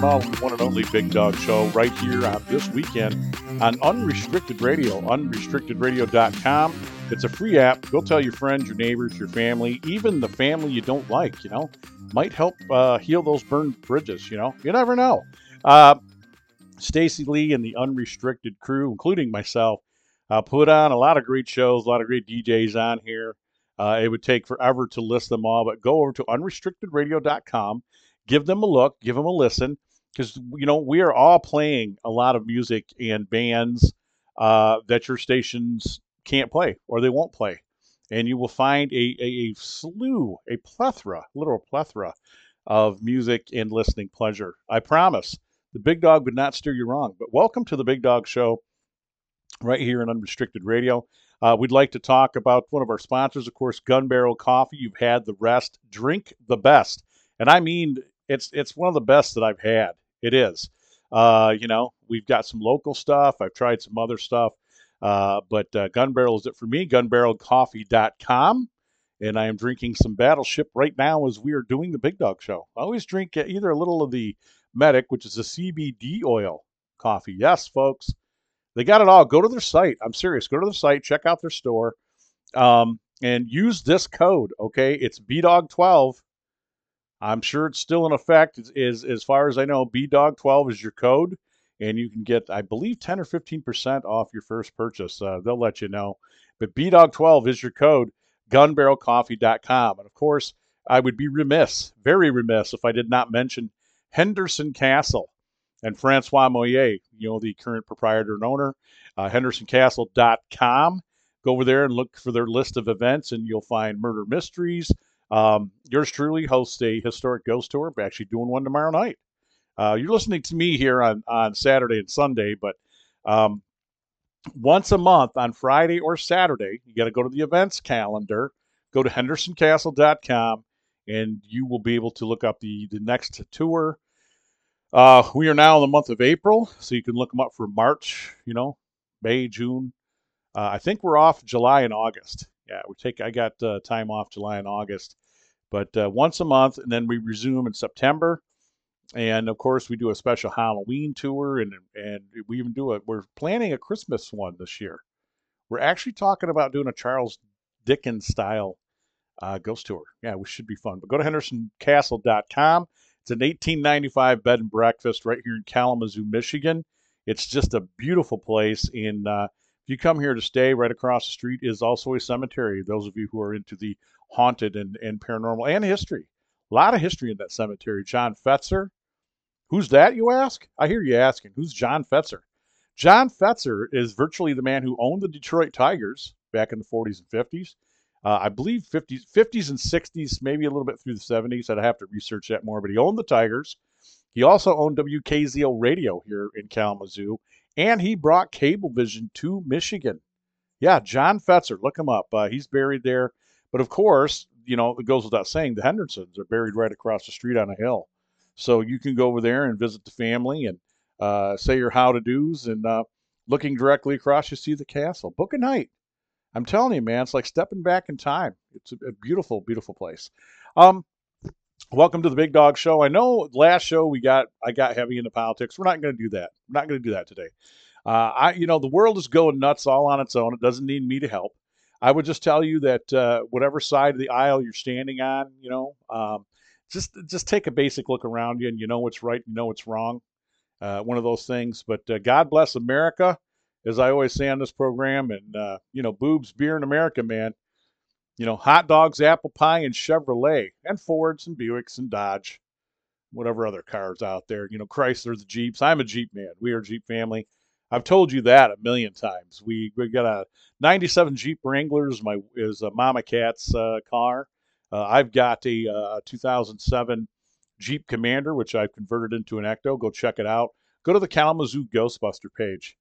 welcome one and only Big Dog Show right here on this weekend on Unrestricted Radio, unrestrictedradio.com. It's a free app. Go tell your friends, your neighbors, your family, even the family you don't like, you know, might help uh, heal those burned bridges, you know. You never know. Uh, Stacy Lee and the Unrestricted crew, including myself, uh, put on a lot of great shows, a lot of great DJs on here. Uh, it would take forever to list them all, but go over to unrestrictedradio.com give them a look, give them a listen, because you know we are all playing a lot of music and bands uh, that your stations can't play or they won't play, and you will find a, a, a slew, a plethora, literal plethora of music and listening pleasure. I promise. The Big Dog would not steer you wrong. But welcome to the Big Dog Show, right here in Unrestricted Radio. Uh, we'd like to talk about one of our sponsors, of course, Gun Barrel Coffee. You've had the rest. Drink the best. And I mean it's it's one of the best that I've had. It is. Uh, you know, we've got some local stuff. I've tried some other stuff. Uh, but uh, Gun Barrel is it for me. Gunbarrelcoffee.com. And I am drinking some Battleship right now as we are doing the Big Dog Show. I always drink either a little of the Medic, which is a CBD oil coffee. Yes, folks, they got it all. Go to their site. I'm serious. Go to their site, check out their store, um, and use this code. Okay, it's BDOG12 I'm sure it's still in effect. Is as far as I know, BDOG12 is your code, and you can get, I believe, 10 or 15 percent off your first purchase. Uh, they'll let you know. But BDOG12 is your code. GunBarrelCoffee.com, and of course, I would be remiss, very remiss, if I did not mention Henderson Castle and Francois Moyer, you know, the current proprietor and owner. Uh, HendersonCastle.com. Go over there and look for their list of events, and you'll find murder mysteries, um, yours truly hosts a historic ghost tour. We're actually doing one tomorrow night. Uh, you're listening to me here on, on Saturday and Sunday, but um, once a month on Friday or Saturday, you got to go to the events calendar, go to hendersoncastle.com, and you will be able to look up the, the next tour. Uh, we are now in the month of April, so you can look them up for March, you know, May, June. Uh, I think we're off July and August yeah, we take. I got uh, time off July and August, but uh, once a month, and then we resume in September. And of course, we do a special Halloween tour, and and we even do a. We're planning a Christmas one this year. We're actually talking about doing a Charles Dickens style uh, ghost tour. Yeah, we should be fun. But go to HendersonCastle.com. It's an 1895 bed and breakfast right here in Kalamazoo, Michigan. It's just a beautiful place, in. uh, if you come here to stay, right across the street is also a cemetery. Those of you who are into the haunted and, and paranormal and history. A lot of history in that cemetery. John Fetzer. Who's that, you ask? I hear you asking. Who's John Fetzer? John Fetzer is virtually the man who owned the Detroit Tigers back in the 40s and 50s. Uh, I believe 50s, 50s and 60s, maybe a little bit through the 70s. I'd have to research that more, but he owned the Tigers. He also owned WKZO Radio here in Kalamazoo, and he brought Cablevision to Michigan. Yeah, John Fetzer, look him up. Uh, he's buried there. But of course, you know, it goes without saying, the Hendersons are buried right across the street on a hill. So you can go over there and visit the family and uh, say your how to do's. And uh, looking directly across, you see the castle. Book a night. I'm telling you, man, it's like stepping back in time. It's a, a beautiful, beautiful place. Um, welcome to the Big Dog Show. I know last show we got I got heavy into politics. We're not going to do that. We're not going to do that today. Uh, I, you know, the world is going nuts all on its own. It doesn't need me to help. I would just tell you that uh, whatever side of the aisle you're standing on, you know, um, just just take a basic look around you, and you know what's right, you know what's wrong. Uh, one of those things. But uh, God bless America, as I always say on this program, and uh, you know, boobs, beer in America, man. You know, hot dogs, apple pie, and Chevrolet, and Fords and Buicks and Dodge, whatever other cars out there. You know, Chrysler, the Jeeps. I'm a Jeep man. We are a Jeep family. I've told you that a million times. We we got a '97 Jeep Wranglers. My is a Mama Cat's uh, car. Uh, I've got a uh, 2007 Jeep Commander, which I've converted into an Ecto. Go check it out. Go to the Kalamazoo Ghostbuster page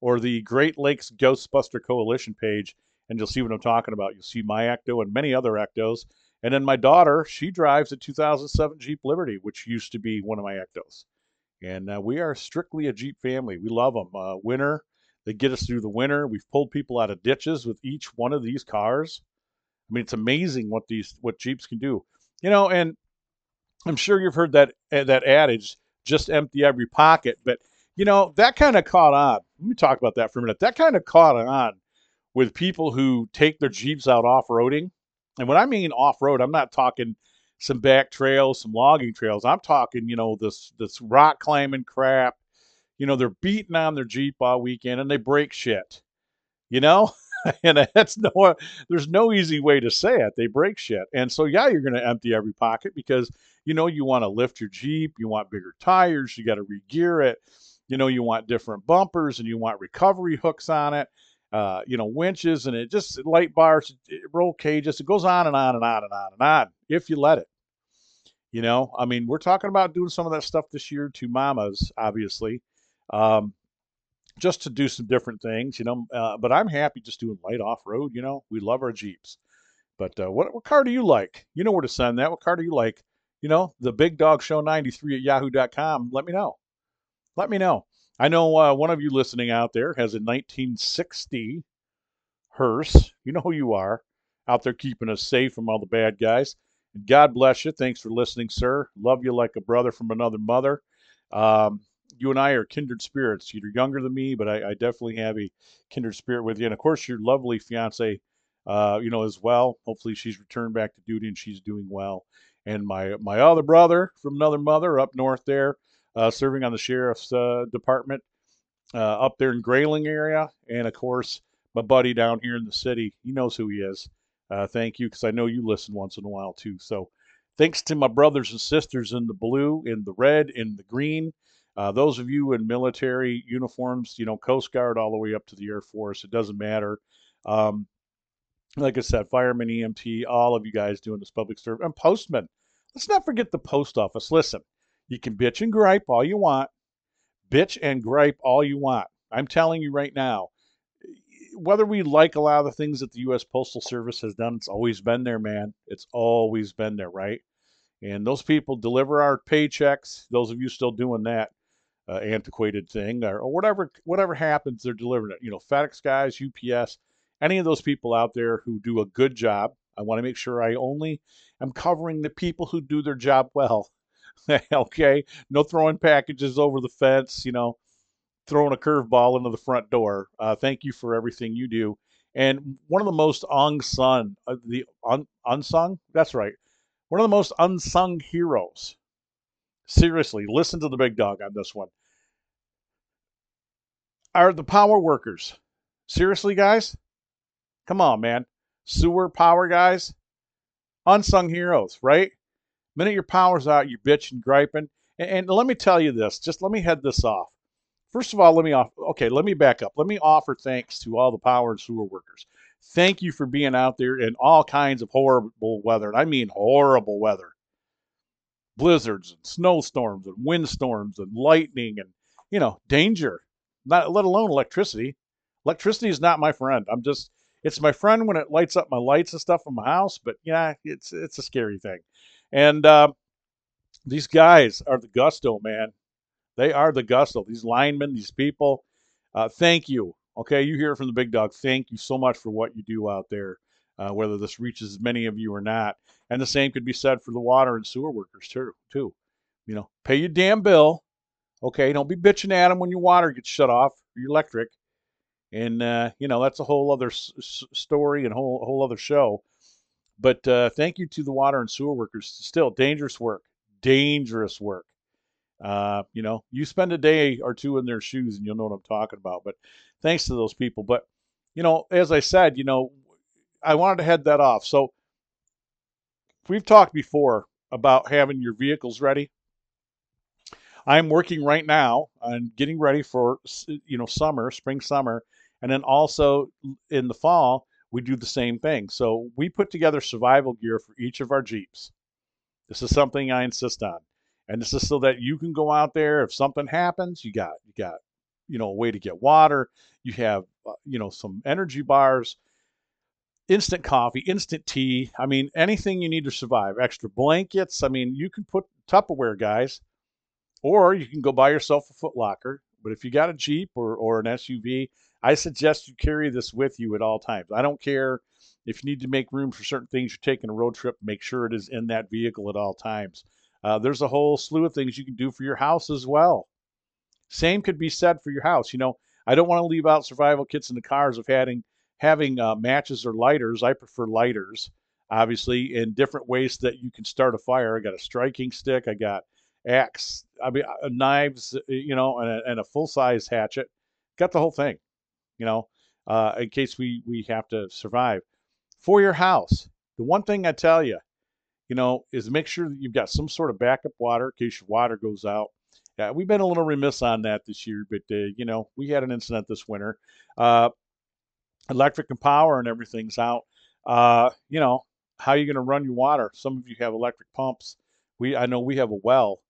or the Great Lakes Ghostbuster Coalition page, and you'll see what I'm talking about. You'll see my Ecto and many other Ectos. And then my daughter, she drives a 2007 Jeep Liberty, which used to be one of my Ectos. And uh, we are strictly a Jeep family. We love them. Uh, winter, they get us through the winter. We've pulled people out of ditches with each one of these cars. I mean, it's amazing what these what Jeeps can do. You know, and I'm sure you've heard that eh, that adage: just empty every pocket. But you know that kind of caught on. Let me talk about that for a minute. That kind of caught on with people who take their Jeeps out off roading. And when I mean off road, I'm not talking some back trails, some logging trails. I'm talking, you know, this this rock climbing crap. You know, they're beating on their Jeep all weekend and they break shit. You know? and that's no there's no easy way to say it. They break shit. And so yeah, you're gonna empty every pocket because you know you want to lift your Jeep, you want bigger tires, you got to regear it, you know, you want different bumpers and you want recovery hooks on it uh, you know, winches and it just light bars, roll cages. It goes on and on and on and on and on if you let it. You know, I mean, we're talking about doing some of that stuff this year to mamas, obviously, um, just to do some different things, you know. Uh, but I'm happy just doing light off road. You know, we love our Jeeps. But uh, what, what car do you like? You know where to send that. What car do you like? You know, the Big Dog Show 93 at yahoo.com. Let me know. Let me know. I know uh, one of you listening out there has a 1960 hearse. You know who you are out there keeping us safe from all the bad guys. And God bless you. Thanks for listening, sir. Love you like a brother from another mother. Um, you and I are kindred spirits. You're younger than me, but I, I, definitely have a kindred spirit with you. And of course, your lovely fiance, uh, you know, as well. Hopefully, she's returned back to duty and she's doing well. And my my other brother from another mother up north there serving on the sheriff's uh, department uh, up there in Grayling area, and of course my buddy down here in the city. He knows who he is. Uh, thank you, because I know you listen once in a while too. So thanks to my brothers and sisters in the blue, in the red, in the green. Uh, those of you in military uniforms, you know, Coast Guard all the way up to the Air Force, it doesn't matter. Um, like I said, firemen, EMT, all of you guys doing this public service, and postmen. Let's not forget the post office. Listen, you can bitch and gripe all you want. Bitch and gripe all you want. I'm telling you right now, whether we like a lot of the things that the U.S. Postal Service has done, it's always been there, man. It's always been there, right? And those people deliver our paychecks. Those of you still doing that uh, antiquated thing, or, or whatever, whatever happens, they're delivering it. You know, FedEx guys, UPS, any of those people out there who do a good job. I want to make sure I only am covering the people who do their job well. okay, no throwing packages over the fence. You know, throwing a curveball into the front door. Uh, thank you for everything you do. And one of the most unsung, uh, the un, unsung, that's right, one of the most unsung heroes. Seriously, listen to the big dog on this one. Are the power workers? Seriously, guys? Come on, man. Sewer power guys? Unsung heroes, right? Minute your power's out, you're bitching, griping. And, and let me tell you this, just let me head this off. First of all, let me off. Okay, let me back up. Let me offer thanks to all the power and sewer workers. Thank you for being out there in all kinds of horrible weather, and I mean horrible weather. Blizzards and snowstorms and windstorms and lightning and you know danger. Not let alone electricity. Electricity is not my friend. I'm just it's my friend when it lights up my lights and stuff in my house, but yeah, it's it's a scary thing. And uh, these guys are the gusto, man. They are the gusto. These linemen, these people. Uh, thank you. Okay, you hear it from the big dog. Thank you so much for what you do out there, uh, whether this reaches many of you or not. And the same could be said for the water and sewer workers too. Too, you know, pay your damn bill. Okay, don't be bitching at them when your water gets shut off, or your electric. And uh, you know that's a whole other s- story and whole whole other show. But uh, thank you to the water and sewer workers. Still dangerous work, dangerous work. Uh, you know, you spend a day or two in their shoes and you'll know what I'm talking about. But thanks to those people. But, you know, as I said, you know, I wanted to head that off. So we've talked before about having your vehicles ready. I'm working right now on getting ready for, you know, summer, spring, summer. And then also in the fall, we do the same thing. So we put together survival gear for each of our Jeeps. This is something I insist on. And this is so that you can go out there if something happens, you got you got you know a way to get water, you have uh, you know some energy bars, instant coffee, instant tea. I mean anything you need to survive. Extra blankets. I mean you can put Tupperware guys or you can go buy yourself a Foot Locker. But if you got a Jeep or, or an SUV, I suggest you carry this with you at all times. I don't care if you need to make room for certain things. You're taking a road trip, make sure it is in that vehicle at all times. Uh, there's a whole slew of things you can do for your house as well. Same could be said for your house. You know, I don't want to leave out survival kits in the cars of having having uh, matches or lighters. I prefer lighters, obviously, in different ways that you can start a fire. I got a striking stick. I got axe. I mean, uh, knives. Uh, you know, and a, and a full size hatchet. Got the whole thing. You know, uh, in case we we have to survive for your house. The one thing I tell you, you know, is make sure that you've got some sort of backup water in case your water goes out. Yeah, we've been a little remiss on that this year, but uh, you know, we had an incident this winter. Uh, electric and power and everything's out. Uh, you know, how are you going to run your water? Some of you have electric pumps. We, I know we have a well,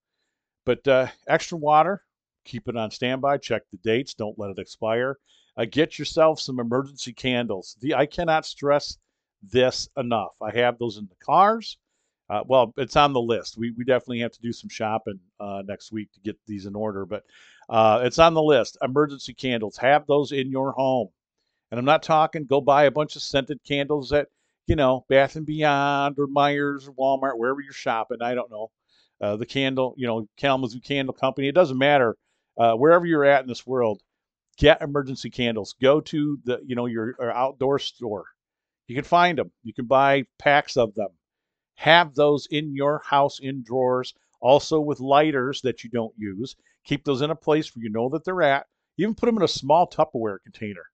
but uh, extra water, keep it on standby. Check the dates. Don't let it expire. Uh, get yourself some emergency candles. The I cannot stress this enough. I have those in the cars. Uh, well, it's on the list. We, we definitely have to do some shopping uh, next week to get these in order, but uh, it's on the list. Emergency candles. Have those in your home. And I'm not talking go buy a bunch of scented candles at, you know, Bath and Beyond or Myers or Walmart, wherever you're shopping. I don't know. Uh, the candle, you know, Kalamazoo Candle Company. It doesn't matter. Uh, wherever you're at in this world, get emergency candles. Go to the, you know, your, your outdoor store you can find them. You can buy packs of them. Have those in your house in drawers, also with lighters that you don't use. Keep those in a place where you know that they're at. Even put them in a small Tupperware container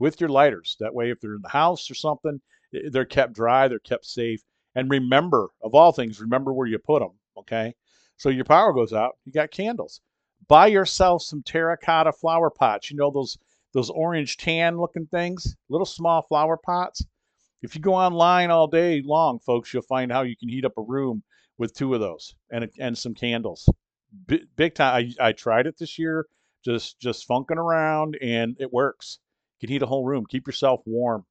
with your lighters. That way, if they're in the house or something, eh, eh, they're kept dry, they're kept safe. And remember, of all things, remember where you put them. Okay. So your power goes out, you got candles. Buy yourself some terracotta flower pots. You know those those orange tan looking things, little small flower pots. If you go online all day long, folks, you'll find how you can heat up a room with two of those and and some candles. B- big time. I, I tried it this year, just just funking around, and it works. You can heat a whole room. Keep yourself warm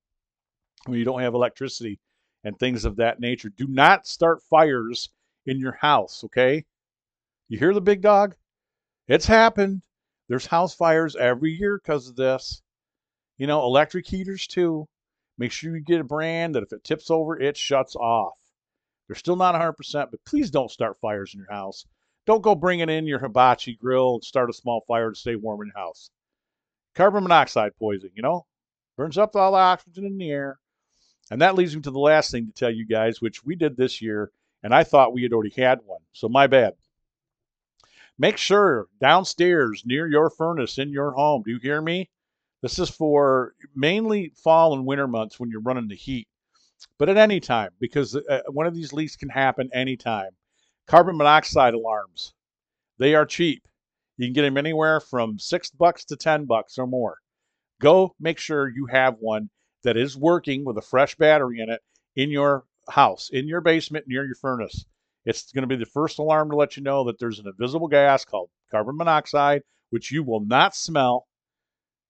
when you don't have electricity and things of that nature. Do not start fires in your house. Okay, you hear the big dog? It's happened. There's house fires every year because of this. You know, electric heaters too. Make sure you get a brand that if it tips over, it shuts off. They're still not 100%, but please don't start fires in your house. Don't go bringing in your hibachi grill and start a small fire to stay warm in your house. Carbon monoxide poisoning, you know, burns up all the oxygen in the air. And that leads me to the last thing to tell you guys, which we did this year, and I thought we had already had one. So my bad. Make sure downstairs near your furnace in your home, do you hear me? This is for mainly fall and winter months when you're running the heat, but at any time because uh, one of these leaks can happen anytime. Carbon monoxide alarms, they are cheap. You can get them anywhere from six bucks to ten bucks or more. Go make sure you have one that is working with a fresh battery in it in your house, in your basement, near your furnace. It's going to be the first alarm to let you know that there's an invisible gas called carbon monoxide, which you will not smell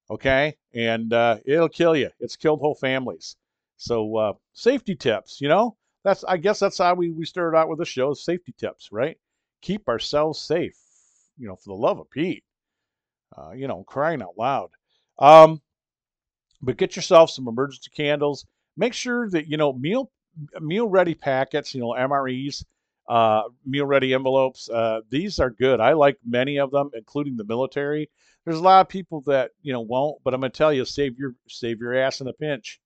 okay? And uh, it'll kill you. It's killed whole families. So uh, safety tips, you know, that's I guess that's how we we started out with the show. Safety tips, right? Keep ourselves safe. You know, for the love of Pete. Uh, you know, crying out loud. Um, but get yourself some emergency candles. Make sure that you know meal meal ready packets. You know, MREs, uh, meal ready envelopes. Uh, these are good. I like many of them, including the military. There's a lot of people that you know won't, but I'm gonna tell you, save your save your ass in a pinch.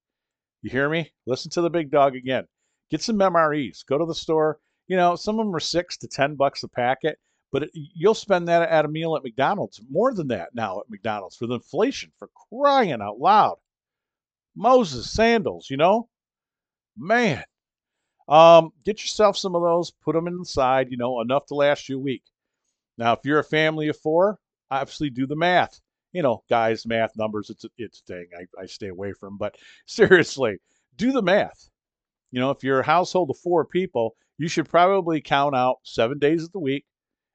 You hear me? Listen to the big dog again. Get some MREs. Go to the store. You know, some of them are six to ten bucks a packet, but it, you'll spend that at a meal at McDonald's. More than that now at McDonald's with inflation. For crying out loud, Moses sandals. You know, man. Um, get yourself some of those. Put them inside. You know, enough to last you a week. Now, if you're a family of four, obviously do the math. You know, guys, math numbers, it's a, it's a thing I, I stay away from. But seriously, do the math. You know, if you're a household of four people, you should probably count out seven days of the week.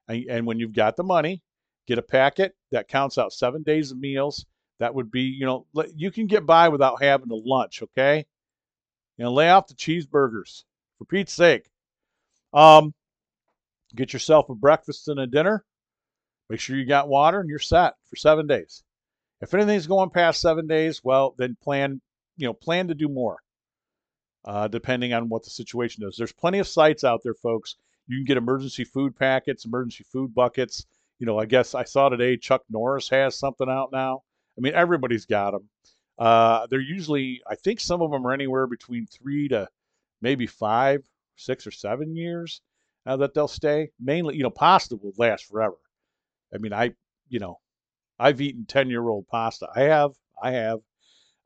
And, and when you've got the money, get a packet that counts out seven days of meals. That would be, you know, you can get by without having a lunch, okay? You know, lay off the cheeseburgers for Pete's sake. Um, get yourself a breakfast and a dinner. Make sure you got water and you're set for seven days. If anything's going past seven days, well, then plan, you know, plan to do more, uh, depending on what the situation is. There's plenty of sites out there, folks. You can get emergency food packets, emergency food buckets. You know, I guess I saw today Chuck Norris has something out now. I mean, everybody's got them. Uh, they're usually, I think some of them are anywhere between three to maybe five, six, or seven years uh, that they'll stay. Mainly, you know, pasta will last forever. I mean, I, you know, I've eaten 10 year old pasta. I have. I have.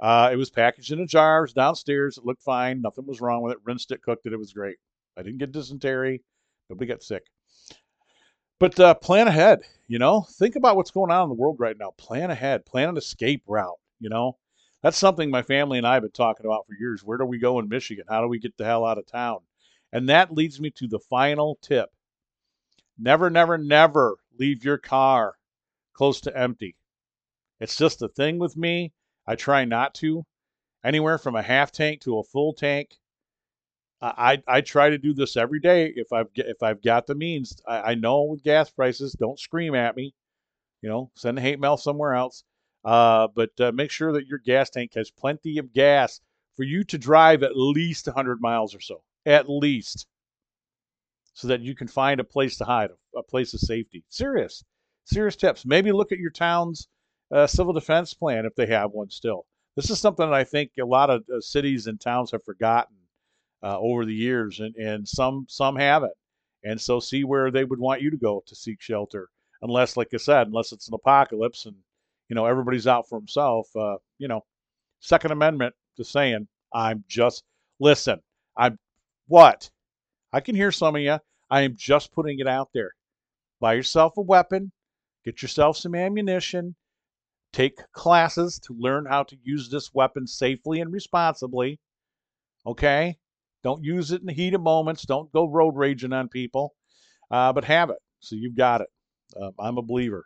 Uh, it was packaged in a jar. Downstairs. It looked fine. Nothing was wrong with it. Rinsed it, cooked it. It was great. I didn't get dysentery. Nobody got sick. But uh, plan ahead. You know, think about what's going on in the world right now. Plan ahead. Plan an escape route. You know, that's something my family and I have been talking about for years. Where do we go in Michigan? How do we get the hell out of town? And that leads me to the final tip. Never, never, never leave your car close to empty. It's just a thing with me. I try not to. Anywhere from a half tank to a full tank. I, I try to do this every day if I've if I've got the means. I, I know with gas prices, don't scream at me. You know, send hate mail somewhere else. Uh, but uh, make sure that your gas tank has plenty of gas for you to drive at least 100 miles or so, at least, so that you can find a place to hide, a, place of safety. Serious, serious tips. Maybe look at your town's uh, civil defense plan if they have one still. This is something that I think a lot of uh, cities and towns have forgotten uh, over the years, and, and some some haven't. And so see where they would want you to go to seek shelter, unless, like I said, unless it's an apocalypse and you know everybody's out for himself. Uh, you know, Second Amendment, just saying. I'm just listen. I'm what? I can hear some of you. I am just putting it out there. Buy yourself a weapon. Get yourself some ammunition. Take classes to learn how to use this weapon safely and responsibly. Okay? Don't use it in the heat of moments. Don't go road raging on people, uh, but have it. So you've got it. Uh, I'm a believer.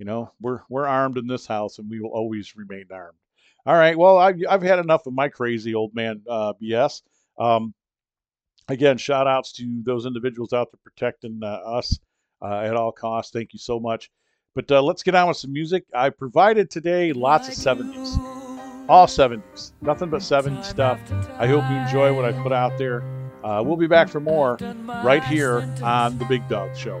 You know, we're we're armed in this house, and we will always remain armed. All right. Well, I've I've had enough of my crazy old man uh, BS. Um, again, shout outs to those individuals out there protecting uh, us uh, at all costs. Thank you so much. But uh, let's get on with some music. I provided today lots of 70s all 70s. Nothing but 70s stuff. I hope you enjoy what I put out there. Uh, we'll be back for more right here on The Big Dog Show.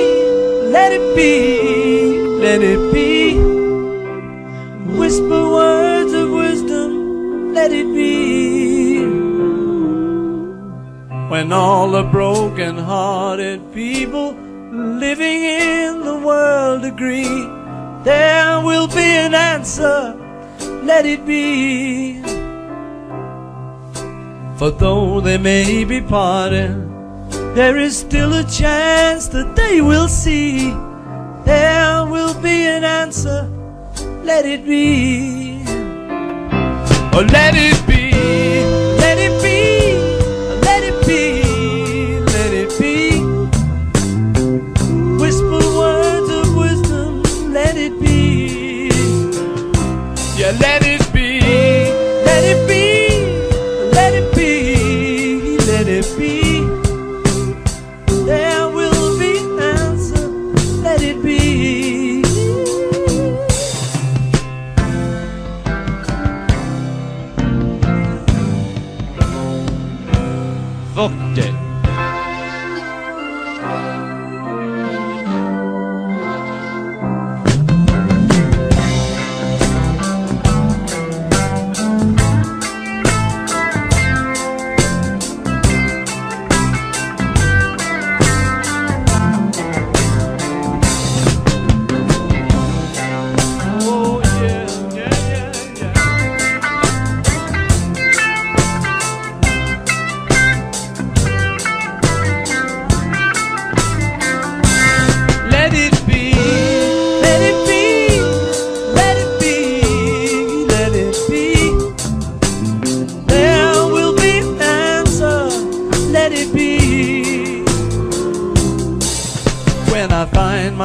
let it be, let it be. Whisper words of wisdom, let it be. When all the broken hearted people living in the world agree, there will be an answer, let it be. For though they may be parted, there is still a chance that they will see. There will be an answer, let it be. Oh, let it be,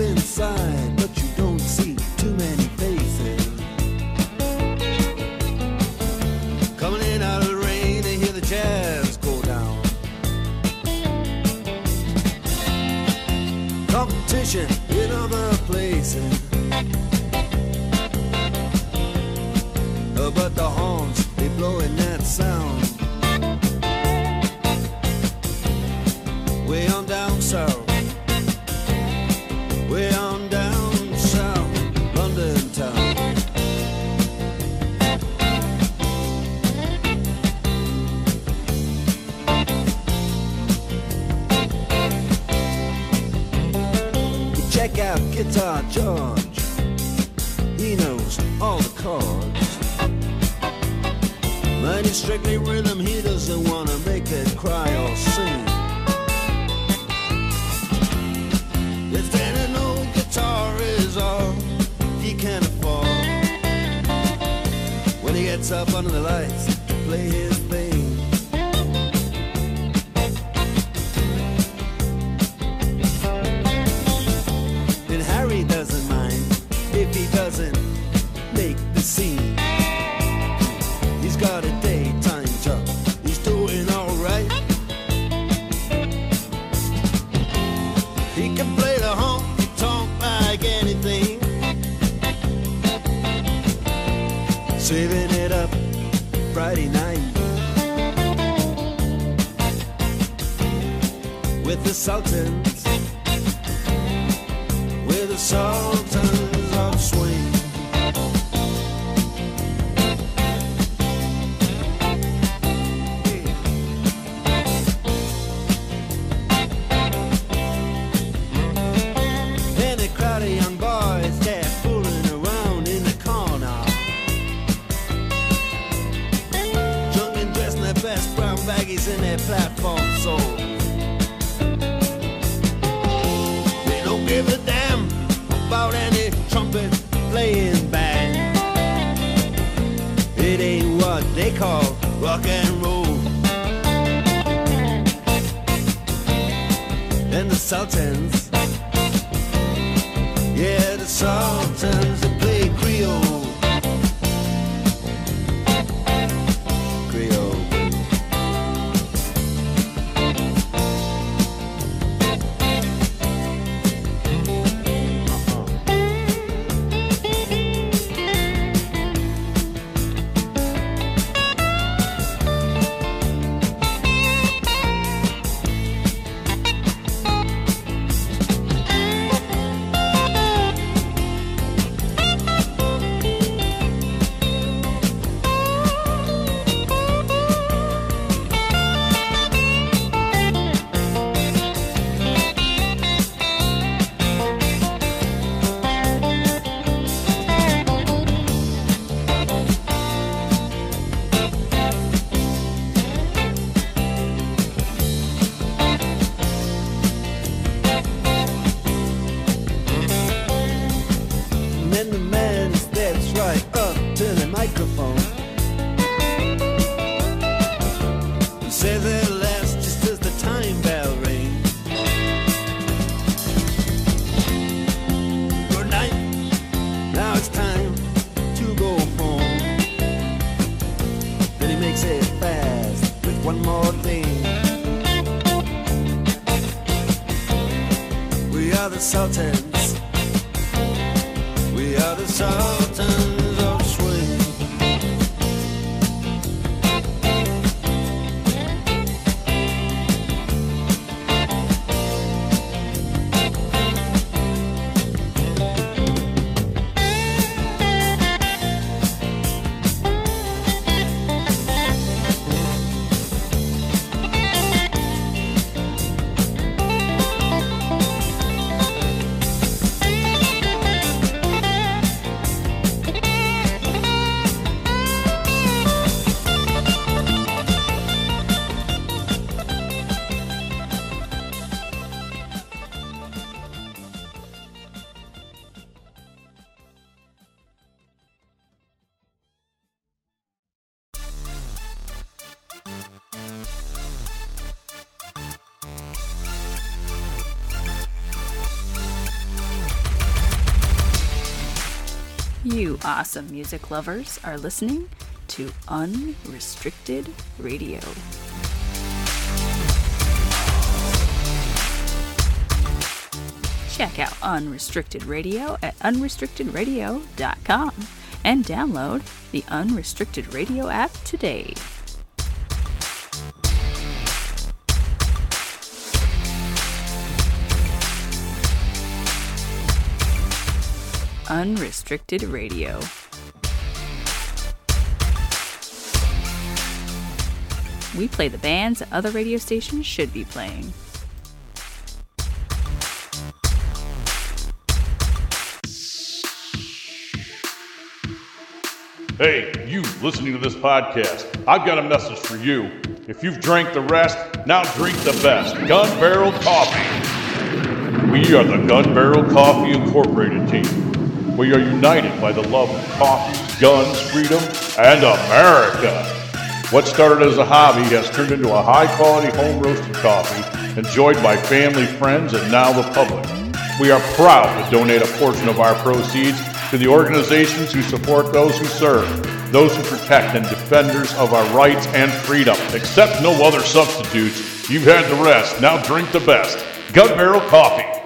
Inside, in their platform soul. They don't give a damn about any trumpet playing band. It ain't what they call rock and roll. And the Sultans, yeah, the Sultans. insulted. awesome music lovers are listening to Unrestricted Radio. Check out Unrestricted Radio at unrestrictedradio.com and download the Unrestricted Radio app today. Unrestricted Radio. We play the bands other radio stations should be playing. Hey, you listening to this podcast, I've got a message for you. If you've drank the rest, now drink the best Gun Barrel Coffee. We are the Gun Barrel Coffee Incorporated team. We are united by the love of coffee, guns, freedom, and America. What started as a hobby has turned into a high quality home roasted coffee enjoyed by family, friends, and now the public. We are proud to donate a portion of our proceeds to the organizations who support those who serve, those who protect and defenders of our rights and freedom. Accept no other substitutes. You've had the rest. Now drink the best. Gun Barrel Coffee.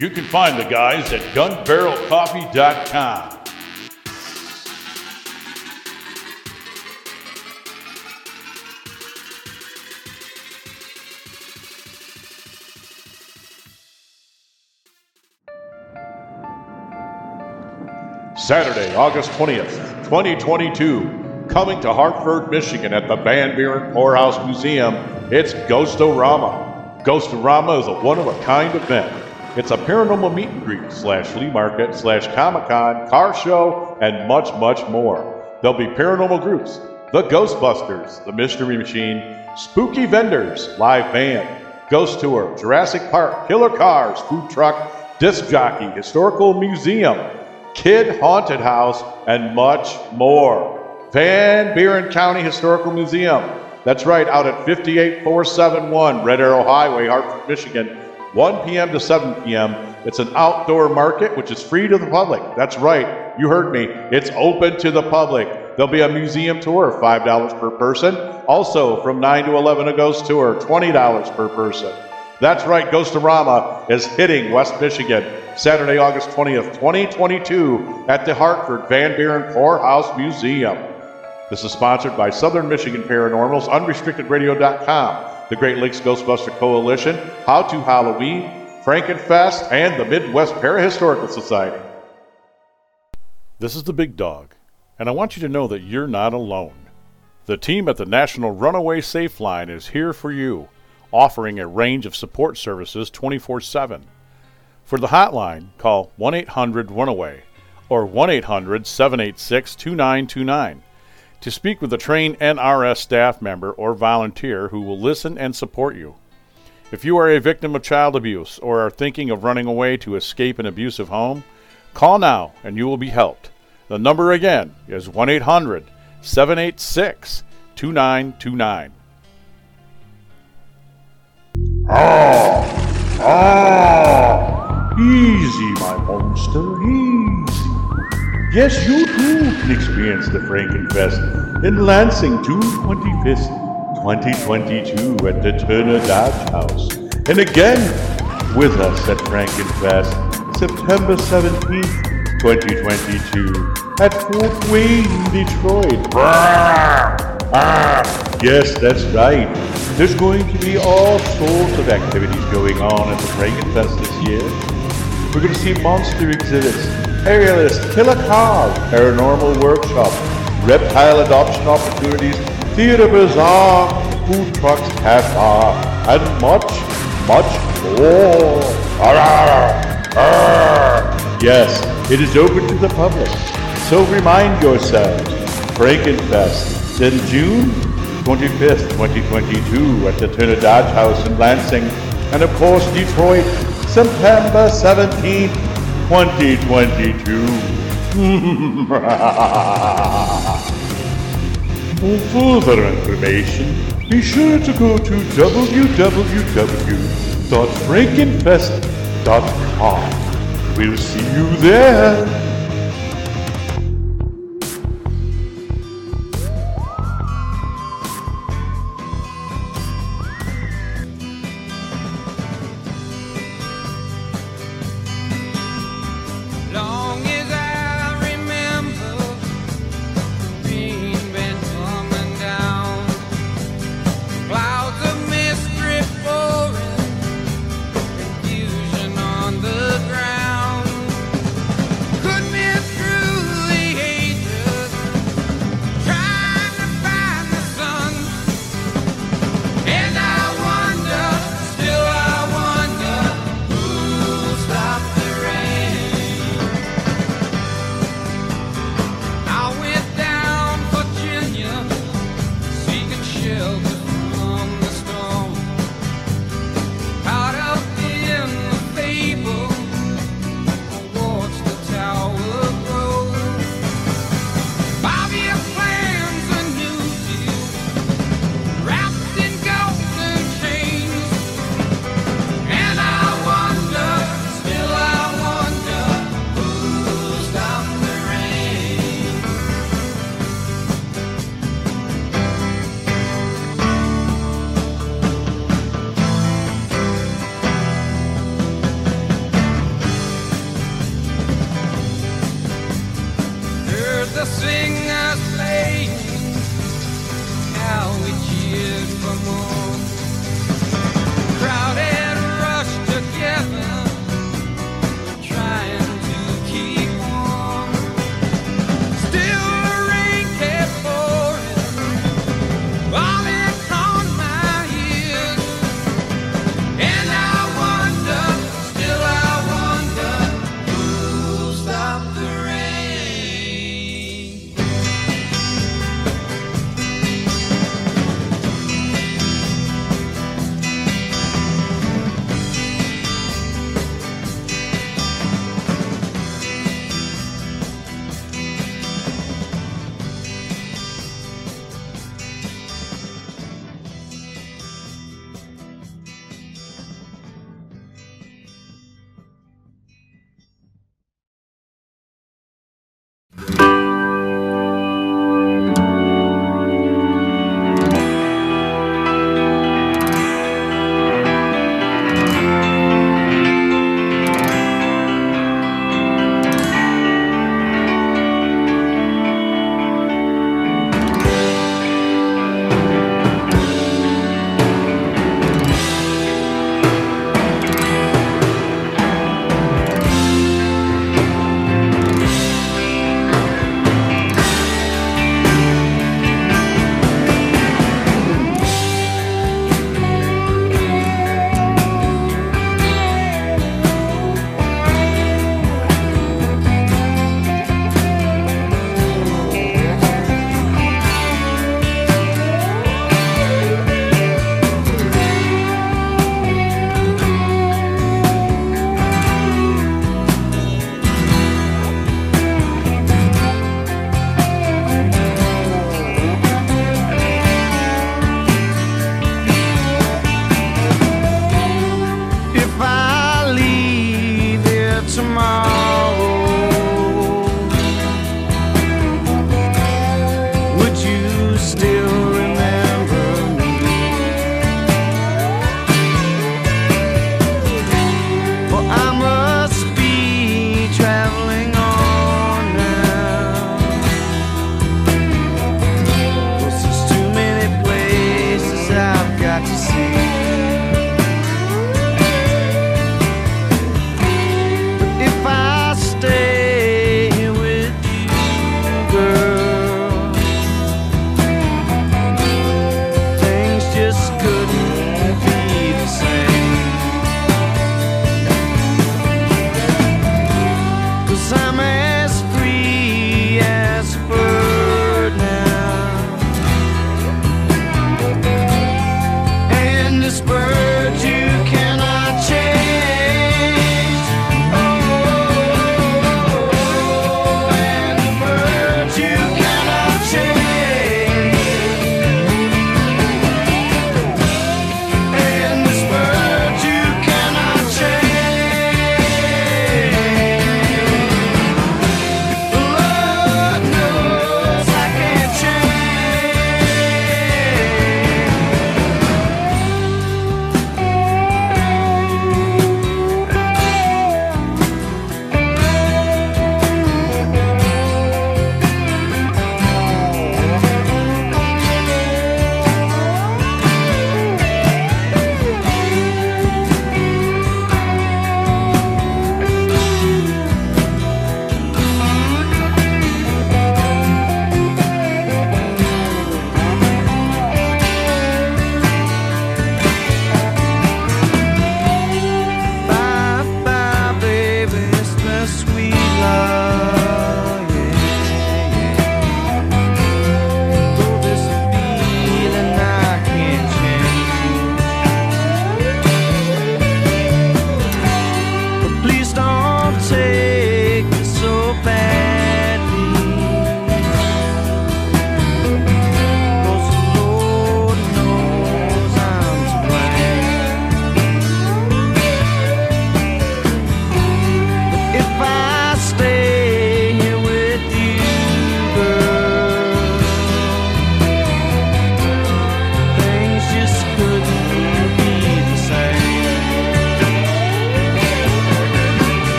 You can find the guys at gunbarrelcoffee.com. Saturday, August 20th, 2022, coming to Hartford, Michigan at the Van Buren Poorhouse Museum, it's Ghostorama. Ghostorama is a one-of-a-kind event. It's a paranormal meet and greet slash flea market slash Comic-Con, car show, and much, much more. There'll be paranormal groups, the Ghostbusters, the Mystery Machine, spooky vendors, live band, ghost tour, Jurassic Park, killer cars, food truck, disc jockey, historical museum, Kid Haunted House, and much more. Van Buren County Historical Museum. That's right, out at 58471 Red Arrow Highway, Hartford, Michigan, 1 p.m. to 7 p.m. It's an outdoor market which is free to the public. That's right, you heard me. It's open to the public. There'll be a museum tour, $5 per person. Also, from 9 to 11, a ghost tour, $20 per person. That's right, Ghostorama is hitting West Michigan Saturday, August 20th, 2022, at the Hartford Van Buren Poorhouse Museum. This is sponsored by Southern Michigan Paranormals, UnrestrictedRadio.com, the Great Lakes Ghostbuster Coalition, How to Halloween, Frankenfest, and the Midwest Parahistorical Society. This is the Big Dog, and I want you to know that you're not alone. The team at the National Runaway Safe Line is here for you, offering a range of support services 24 7. For the hotline, call 1 800 Runaway or 1 800 786 2929 to speak with a trained NRS staff member or volunteer who will listen and support you. If you are a victim of child abuse or are thinking of running away to escape an abusive home, call now and you will be helped. The number again is 1 800 786 2929. Ah! Ah! Easy, my monster, easy. Yes, you can experience the Frankenfest in Lansing, June 25th, 2022 at the Turner Dodge House. And again, with us at Frankenfest, September 17th, 2022 at Fort Wayne, Detroit. Ah, yes, that's right. There's going to be all sorts of activities going on at the Frankenfest this year. We're going to see monster exhibits, aerialist, killer cars, paranormal workshop, reptile adoption opportunities, theater bazaar, food trucks, bar, and much, much more. Yes, it is open to the public. So remind yourselves, Frankenfest in June 25th, 2022 at the Turner Dodge House in Lansing, and of course Detroit, September 17th, 2022. For further information, be sure to go to www.frankenfest.com. We'll see you there.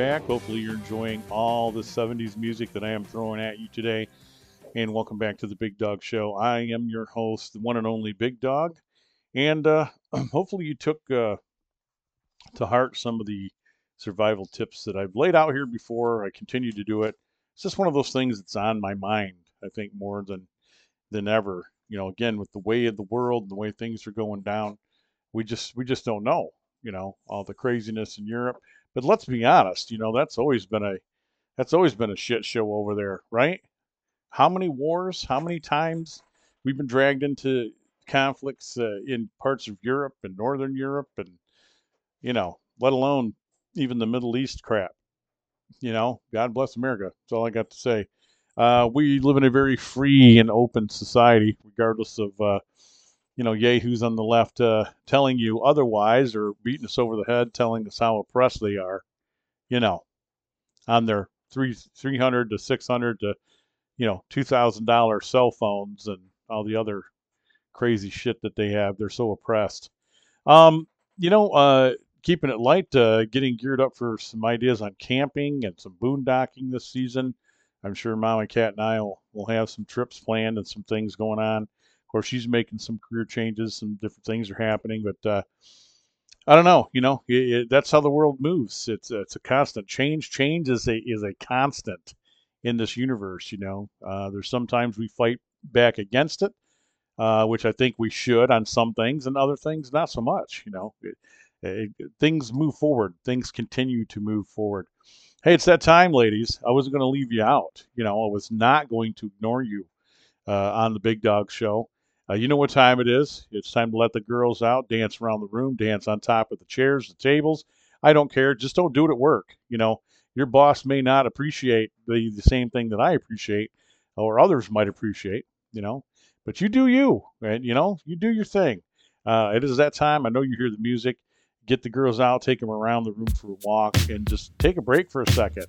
Back. Hopefully, you're enjoying all the 70s music that I am throwing at you today. And welcome back to the Big Dog Show. I am your host, the one and only Big Dog. And uh, hopefully, you took uh, to heart some of the survival tips that I've laid out here before. I continue to do it. It's just one of those things that's on my mind, I think, more than than ever. You know, again, with the way of the world and the way things are going down, we just we just don't know. You know, all the craziness in Europe. But let's be honest. You know, that's always been a that's always been a shit show over there, right? How many wars? How many times we've been dragged into conflicts uh, in parts of Europe and Northern Europe, and you know, let alone even the Middle East crap. You know, God bless America. That's all I got to say. Uh, we live in a very free and open society, regardless of, uh, you know, yahoos on the left uh, telling you otherwise or beating us over the head, telling us how oppressed they are, you know, on their three, 300 to 600 to, you know, $2,000 cell phones and all the other crazy shit that they have. They're so oppressed. Um, you know, uh, keeping it light, uh, getting geared up for some ideas on camping and some boondocking this season. I'm sure Mom and Cat and I will, will have some trips planned and some things going on. Of course, she's making some career changes, some different things are happening, but uh, I don't know. You know, it, it, that's how the world moves. It's it's a constant change. Change is a is a constant in this universe. You know, uh, there's sometimes we fight back against it, uh, which I think we should on some things, and other things not so much. You know, it, it, things move forward. Things continue to move forward. Hey, it's that time, ladies. I wasn't going to leave you out. You know, I was not going to ignore you uh, on the Big Dog Show. Uh, you know what time it is. It's time to let the girls out, dance around the room, dance on top of the chairs, the tables. I don't care. Just don't do it at work. You know, your boss may not appreciate the, the same thing that I appreciate or others might appreciate, you know, but you do you, and you know, you do your thing. Uh, it is that time. I know you hear the music. Get the girls out, take them around the room for a walk, and just take a break for a second.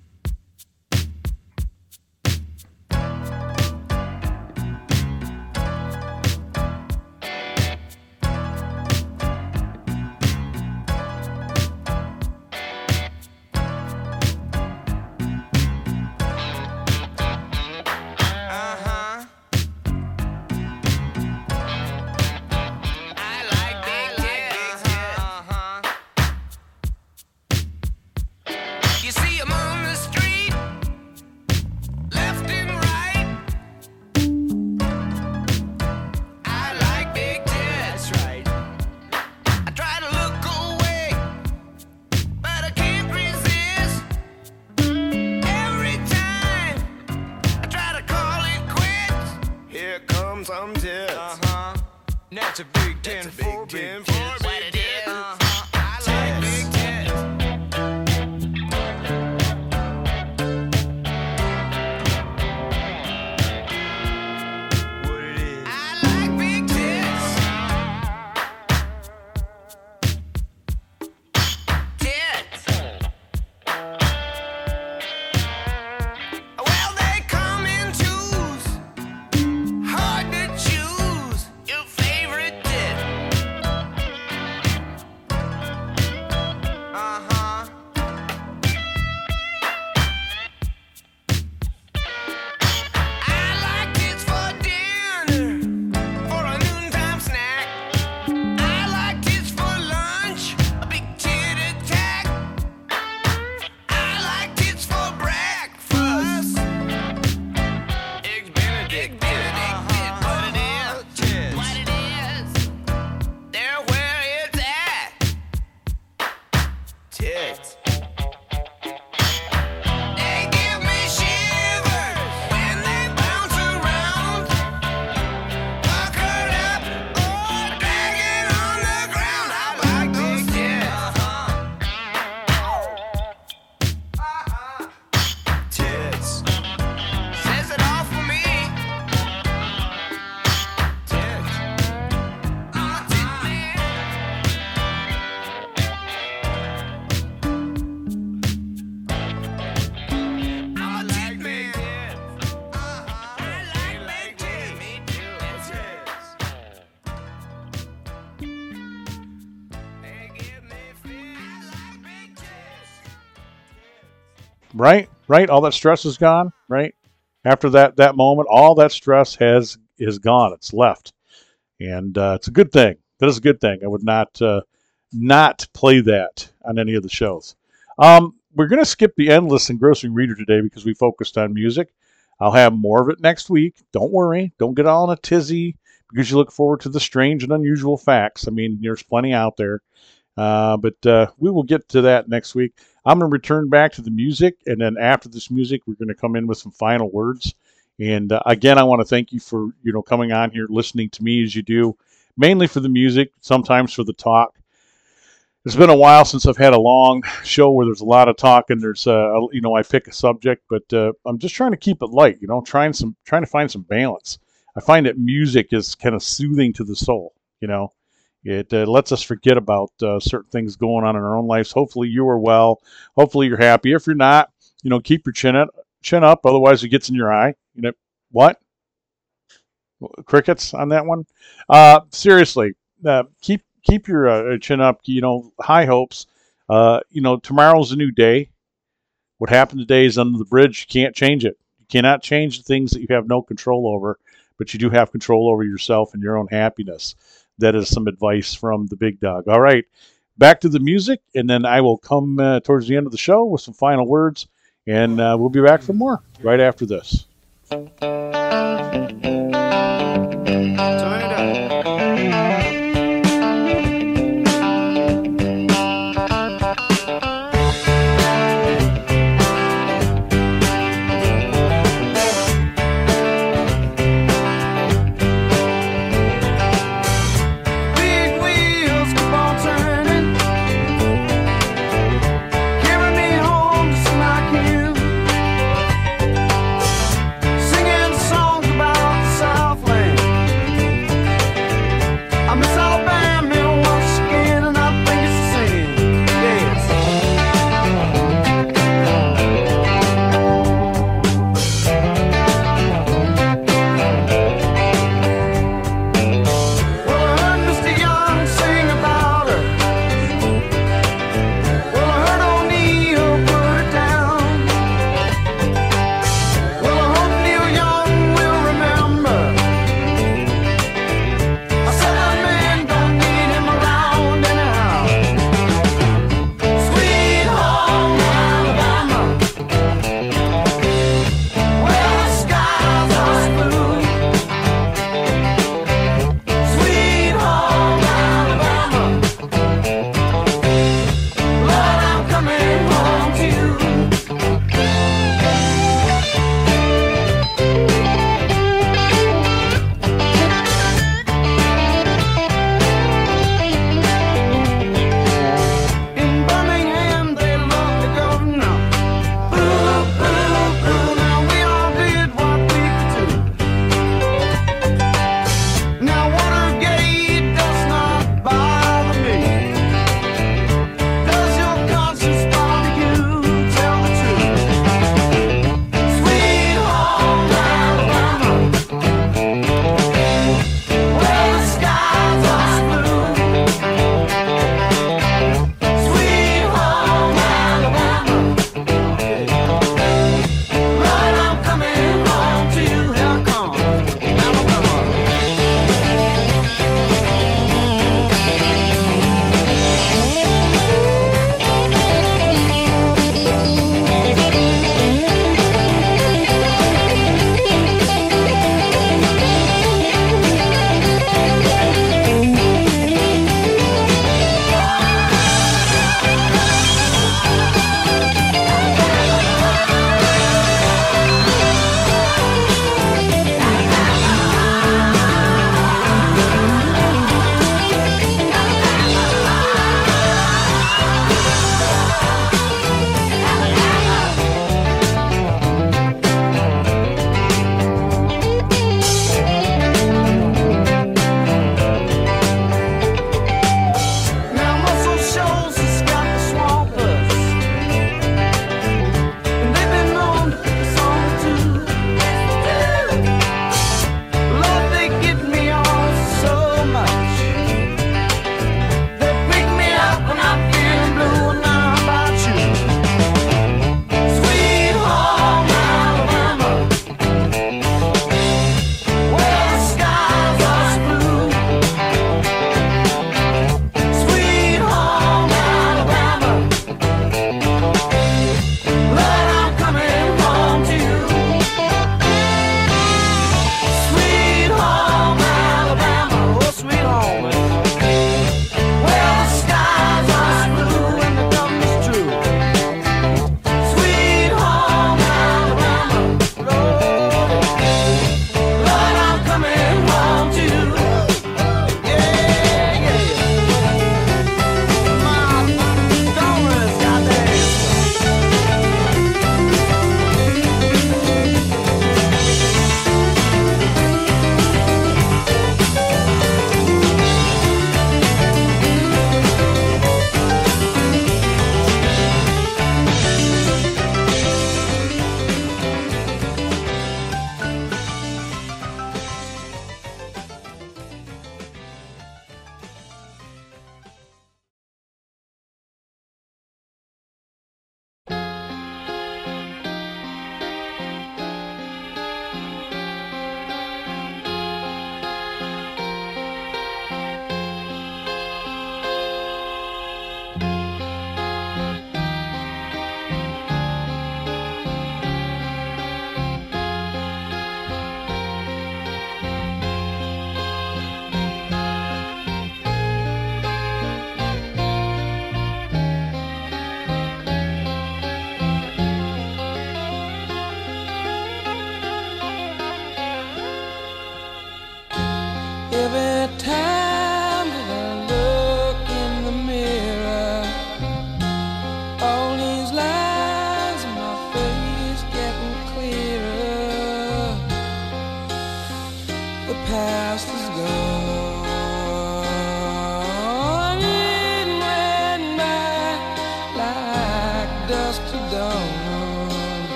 Right? Right? All that stress is gone, right? After that that moment, all that stress has is gone. It's left, and uh, it's a good thing. That is a good thing. I would not uh, not play that on any of the shows. Um, we're going to skip the endless engrossing reader today because we focused on music. I'll have more of it next week. Don't worry. Don't get all in a tizzy because you look forward to the strange and unusual facts. I mean, there's plenty out there. Uh, but uh, we will get to that next week. I'm going to return back to the music, and then after this music, we're going to come in with some final words. And uh, again, I want to thank you for you know coming on here, listening to me as you do, mainly for the music, sometimes for the talk. It's been a while since I've had a long show where there's a lot of talk and there's uh, you know I pick a subject, but uh, I'm just trying to keep it light. You know, trying some trying to find some balance. I find that music is kind of soothing to the soul. You know, it uh, lets us forget about uh, certain things going on in our own lives. Hopefully, you are well. Hopefully, you're happy. If you're not, you know, keep your chin up. Chin up, otherwise it gets in your eye. You know what? Crickets on that one. Uh, seriously, uh, keep keep your uh, chin up. You know, high hopes. Uh, you know, tomorrow's a new day. What happened today is under the bridge. You can't change it. You cannot change the things that you have no control over, but you do have control over yourself and your own happiness. That is some advice from the big dog. All right, back to the music, and then I will come uh, towards the end of the show with some final words, and uh, we'll be back for more right after this.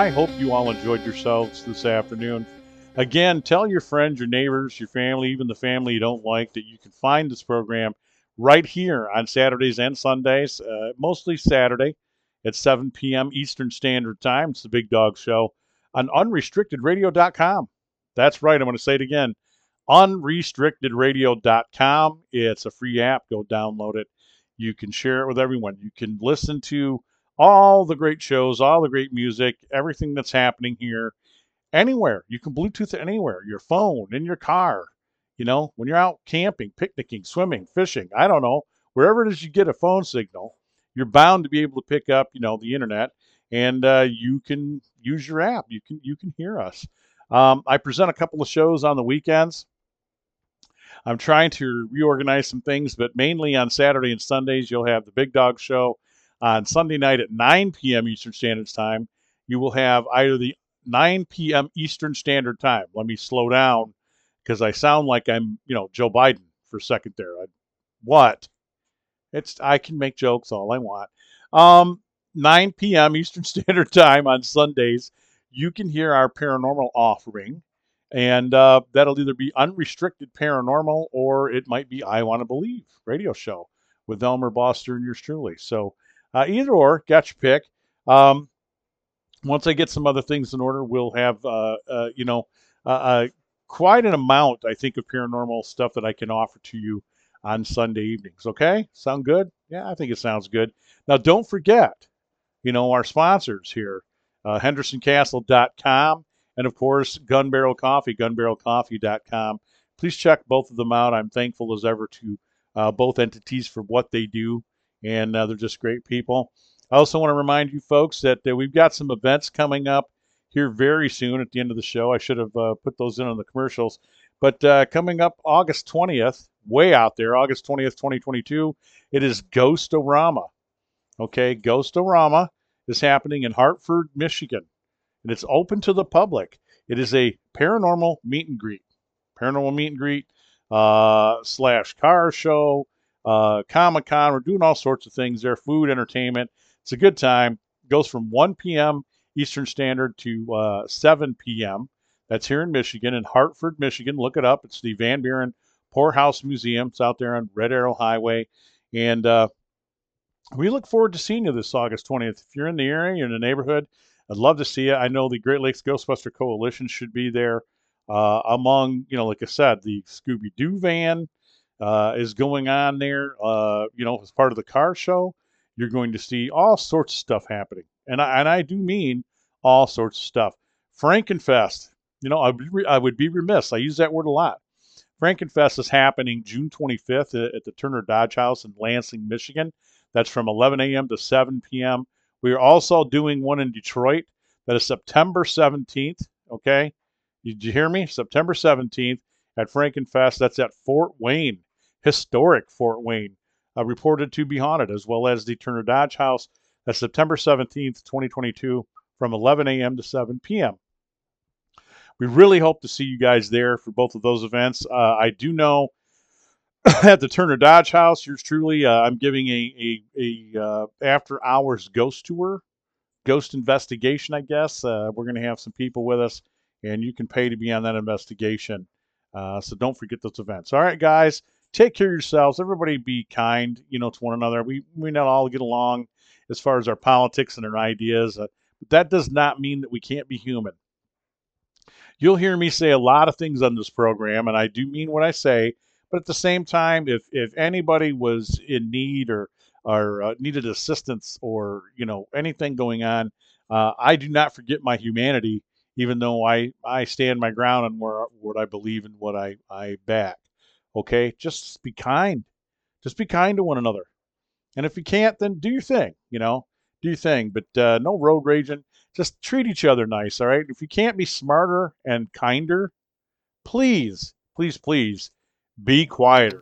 I hope you all enjoyed yourselves this afternoon. Again, tell your friends, your neighbors, your family, even the family you don't like, that you can find this program right here on Saturdays and Sundays, uh, mostly Saturday at 7 p.m. Eastern Standard Time. It's the Big Dog Show on unrestrictedradio.com. That's right. I'm going to say it again unrestrictedradio.com. It's a free app. Go download it. You can share it with everyone. You can listen to all the great shows, all the great music, everything that's happening here, anywhere. You can Bluetooth anywhere, your phone, in your car, you know, when you're out camping, picnicking, swimming, fishing, I don't know, wherever it is you get a phone signal, you're bound to be able to pick up, you know, the internet, and uh, you can use your app. You can you can hear us. Um, I present a couple of shows on the weekends. I'm trying to reorganize some things, but mainly on Saturday and Sundays, you'll have the Big Dog Show. On Sunday night at 9 p.m. Eastern Standard Time, you will have either the 9 p.m. Eastern Standard Time. Let me slow down because I sound like I'm, you know, Joe Biden for a second there. I, what? It's I can make jokes all I want. Um, 9 p.m. Eastern Standard Time on Sundays, you can hear our paranormal offering, and uh, that'll either be unrestricted paranormal or it might be I Want to Believe radio show with Elmer Boster and yours truly. So uh, either or, got your pick. Um, once I get some other things in order, we'll have uh, uh, you know uh, uh, quite an amount, I think, of paranormal stuff that I can offer to you on Sunday evenings. Okay, sound good? Yeah, I think it sounds good. Now, don't forget, you know, our sponsors here. uh, hendersoncastle.com, and of course, Gun Barrel Coffee, gunbarrelcoffee.com. Please check both of them out. I'm thankful as ever to uh, both entities for what they do, and uh, they're just great people. I also want to remind you folks that uh, we've got some events coming up here very soon at the end of the show. I should have uh, put those in on the commercials. But uh, coming up August 20th, way out there, August 20th, 2022, it is Ghostorama. Okay, Ghostorama is happening in Hartford, Michigan, and it's open to the public. It is a paranormal meet and greet, paranormal meet and greet uh, slash car show, uh, Comic Con. We're doing all sorts of things there, food, entertainment. It's a good time. It goes from 1 p.m. Eastern Standard to uh, 7 p.m. That's here in Michigan, in Hartford, Michigan. Look it up. It's the Van Buren Poorhouse Museum. It's out there on Red Arrow Highway. And uh, we look forward to seeing you this August 20th. If you're in the area, you're in the neighborhood, I'd love to see you. I know the Great Lakes Ghostbuster Coalition should be there. Uh, among, you know, like I said, the Scooby Doo van uh, is going on there. Uh, you know, as part of the car show, you're going to see all sorts of stuff happening. And I, and I do mean all sorts of stuff. Frankenfest, you know, I, I would be remiss. I use that word a lot. Frankenfest is happening June 25th at the Turner Dodge House in Lansing, Michigan. That's from 11 a.m. to 7 p.m. We are also doing one in Detroit. That is September 17th. Okay. Did you hear me? September 17th at Frankenfest. That's at Fort Wayne, historic Fort Wayne, uh, reported to be haunted, as well as the Turner Dodge House. That's September 17th, 2022, from 11 a.m. to 7 p.m. We really hope to see you guys there for both of those events. Uh, I do know at the Turner Dodge House, yours truly, uh, I'm giving a a, a uh, after hours ghost tour, ghost investigation. I guess uh, we're going to have some people with us, and you can pay to be on that investigation. Uh, so don't forget those events. All right, guys, take care of yourselves. Everybody, be kind, you know, to one another. We we not all get along as far as our politics and our ideas, uh, but that does not mean that we can't be human. You'll hear me say a lot of things on this program, and I do mean what I say. But at the same time, if if anybody was in need or or uh, needed assistance or you know anything going on, uh, I do not forget my humanity, even though I I stand my ground on where what I believe and what I I back. Okay, just be kind. Just be kind to one another. And if you can't, then do your thing. You know, do your thing. But uh, no road raging. Just treat each other nice. All right. If you can't be smarter and kinder, please, please, please be quieter.